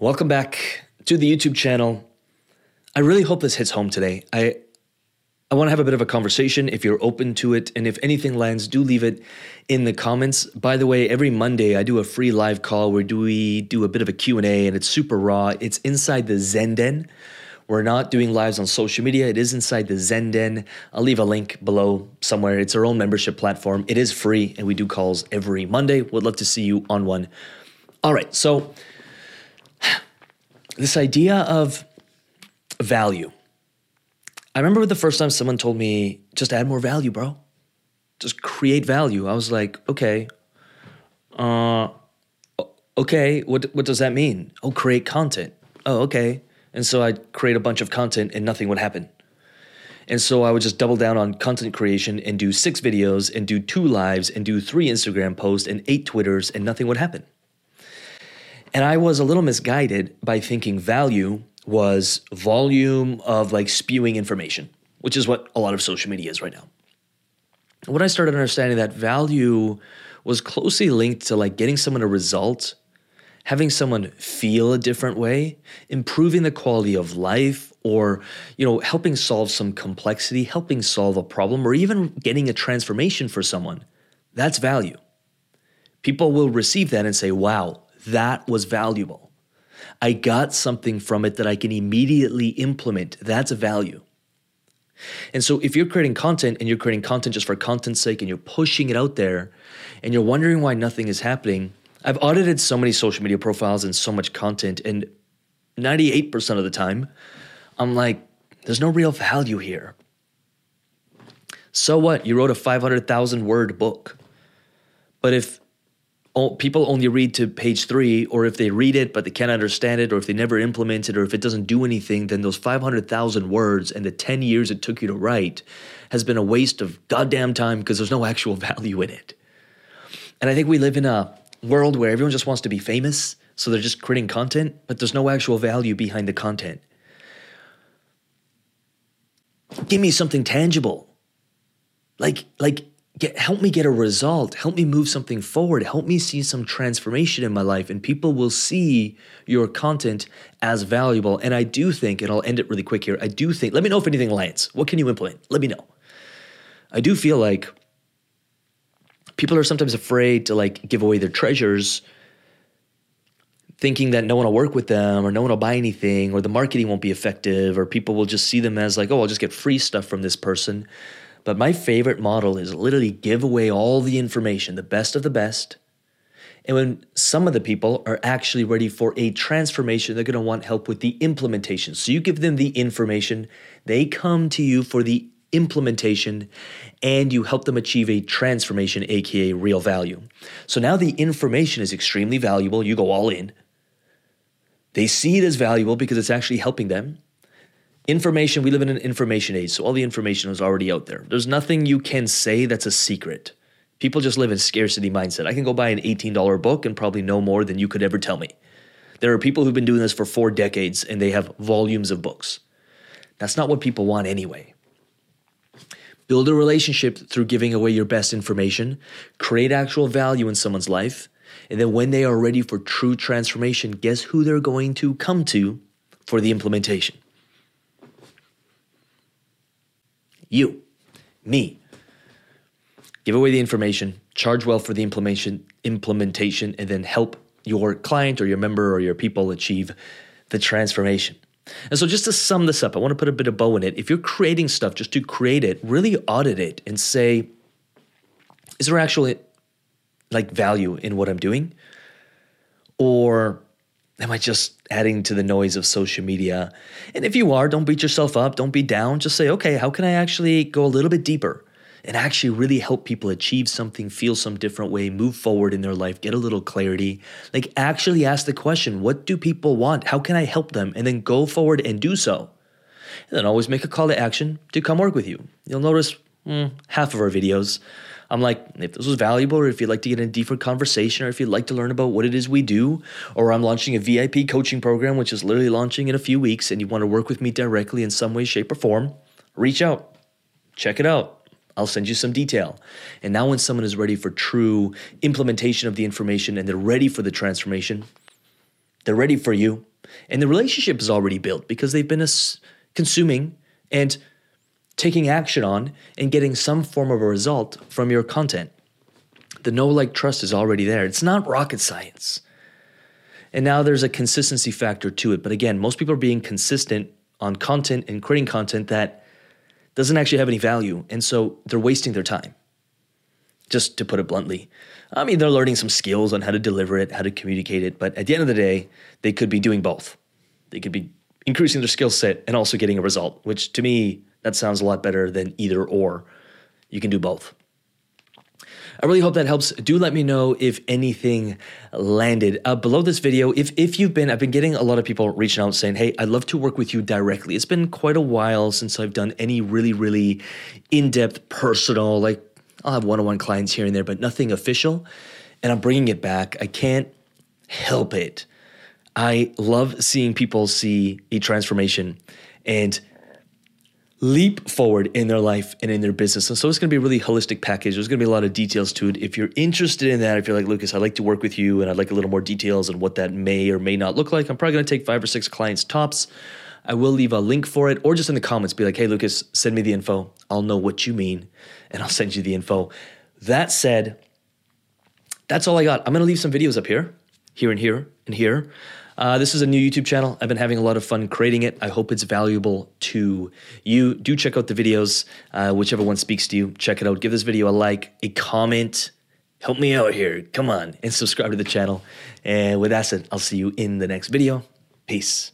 Welcome back to the YouTube channel. I really hope this hits home today. I I want to have a bit of a conversation if you're open to it and if anything lands do leave it in the comments. By the way, every Monday I do a free live call where do we do a bit of a Q&A and it's super raw. It's inside the Zen Den. We're not doing lives on social media. It is inside the Zen Den. I'll leave a link below somewhere. It's our own membership platform. It is free and we do calls every Monday. Would love to see you on one. All right. So this idea of value. I remember the first time someone told me, just add more value, bro. Just create value. I was like, okay. Uh okay, what what does that mean? Oh, create content. Oh, okay. And so I'd create a bunch of content and nothing would happen. And so I would just double down on content creation and do six videos and do two lives and do three Instagram posts and eight Twitters and nothing would happen. And I was a little misguided by thinking value was volume of like spewing information, which is what a lot of social media is right now. When I started understanding that value was closely linked to like getting someone a result, having someone feel a different way, improving the quality of life, or you know, helping solve some complexity, helping solve a problem, or even getting a transformation for someone. That's value. People will receive that and say, wow, that was valuable. I got something from it that I can immediately implement. That's a value. And so if you're creating content and you're creating content just for content's sake and you're pushing it out there and you're wondering why nothing is happening, I've audited so many social media profiles and so much content, and 98% of the time, I'm like, there's no real value here. So what? You wrote a 500,000 word book. But if people only read to page three, or if they read it but they can't understand it, or if they never implement it, or if it doesn't do anything, then those 500,000 words and the 10 years it took you to write has been a waste of goddamn time because there's no actual value in it. And I think we live in a world where everyone just wants to be famous, so they're just creating content, but there's no actual value behind the content. Give me something tangible. Like, like get help me get a result. Help me move something forward. Help me see some transformation in my life and people will see your content as valuable. And i do think and i'll end it really quick here i do think let me know if anything lands. What can you implement? Let me know. I do feel like people are sometimes afraid to like give away their treasures thinking that no one will work with them or no one will buy anything or the marketing won't be effective or people will just see them as like oh i'll just get free stuff from this person but my favorite model is literally give away all the information, the best of the best. And when some of the people are actually ready for a transformation, they're going to want help with the implementation. So you give them the information, they come to you for the implementation, and you help them achieve a transformation, aka real value. So now the information is extremely valuable. You go all in. They see it as valuable because it's actually helping them. Information, we live in an information age, so all the information is already out there. There's nothing you can say that's a secret. People just live in scarcity mindset. I can go buy an $18 book and probably know more than you could ever tell me. There are people who've been doing this for four decades and they have volumes of books. That's not what people want anyway. Build a relationship through giving away your best information, create actual value in someone's life, and then when they are ready for true transformation, guess who they're going to come to for the implementation? You, me. Give away the information, charge well for the implementation, implementation, and then help your client or your member or your people achieve the transformation. And so, just to sum this up, I want to put a bit of bow in it. If you're creating stuff just to create it, really audit it and say, is there actually like value in what I'm doing? Or Am I just adding to the noise of social media? And if you are, don't beat yourself up, don't be down. Just say, okay, how can I actually go a little bit deeper and actually really help people achieve something, feel some different way, move forward in their life, get a little clarity? Like, actually ask the question, what do people want? How can I help them? And then go forward and do so. And then always make a call to action to come work with you. You'll notice mm, half of our videos I'm like, if this was valuable, or if you'd like to get in a deeper conversation, or if you'd like to learn about what it is we do, or I'm launching a VIP coaching program, which is literally launching in a few weeks, and you want to work with me directly in some way, shape, or form, reach out, check it out. I'll send you some detail. And now, when someone is ready for true implementation of the information and they're ready for the transformation, they're ready for you, and the relationship is already built because they've been consuming and taking action on and getting some form of a result from your content. The know like trust is already there. It's not rocket science. And now there's a consistency factor to it. But again, most people are being consistent on content and creating content that doesn't actually have any value. And so they're wasting their time, just to put it bluntly. I mean, they're learning some skills on how to deliver it, how to communicate it. But at the end of the day, they could be doing both. They could be increasing their skill set and also getting a result, which to me, that sounds a lot better than either or. You can do both. I really hope that helps. Do let me know if anything landed. Uh, below this video, if if you've been, I've been getting a lot of people reaching out saying, "Hey, I'd love to work with you directly." It's been quite a while since I've done any really, really in-depth, personal. Like I'll have one-on-one clients here and there, but nothing official. And I'm bringing it back. I can't help it. I love seeing people see a transformation and leap forward in their life and in their business. And so it's going to be a really holistic package. There's going to be a lot of details to it. If you're interested in that, if you're like, Lucas, I'd like to work with you and I'd like a little more details on what that may or may not look like, I'm probably going to take five or six clients tops. I will leave a link for it or just in the comments, be like, hey, Lucas, send me the info. I'll know what you mean and I'll send you the info. That said, that's all I got. I'm going to leave some videos up here, here and here and here. Uh, this is a new YouTube channel. I've been having a lot of fun creating it. I hope it's valuable to you. Do check out the videos, uh, whichever one speaks to you. Check it out. Give this video a like, a comment. Help me out here. Come on and subscribe to the channel. And with that said, I'll see you in the next video. Peace.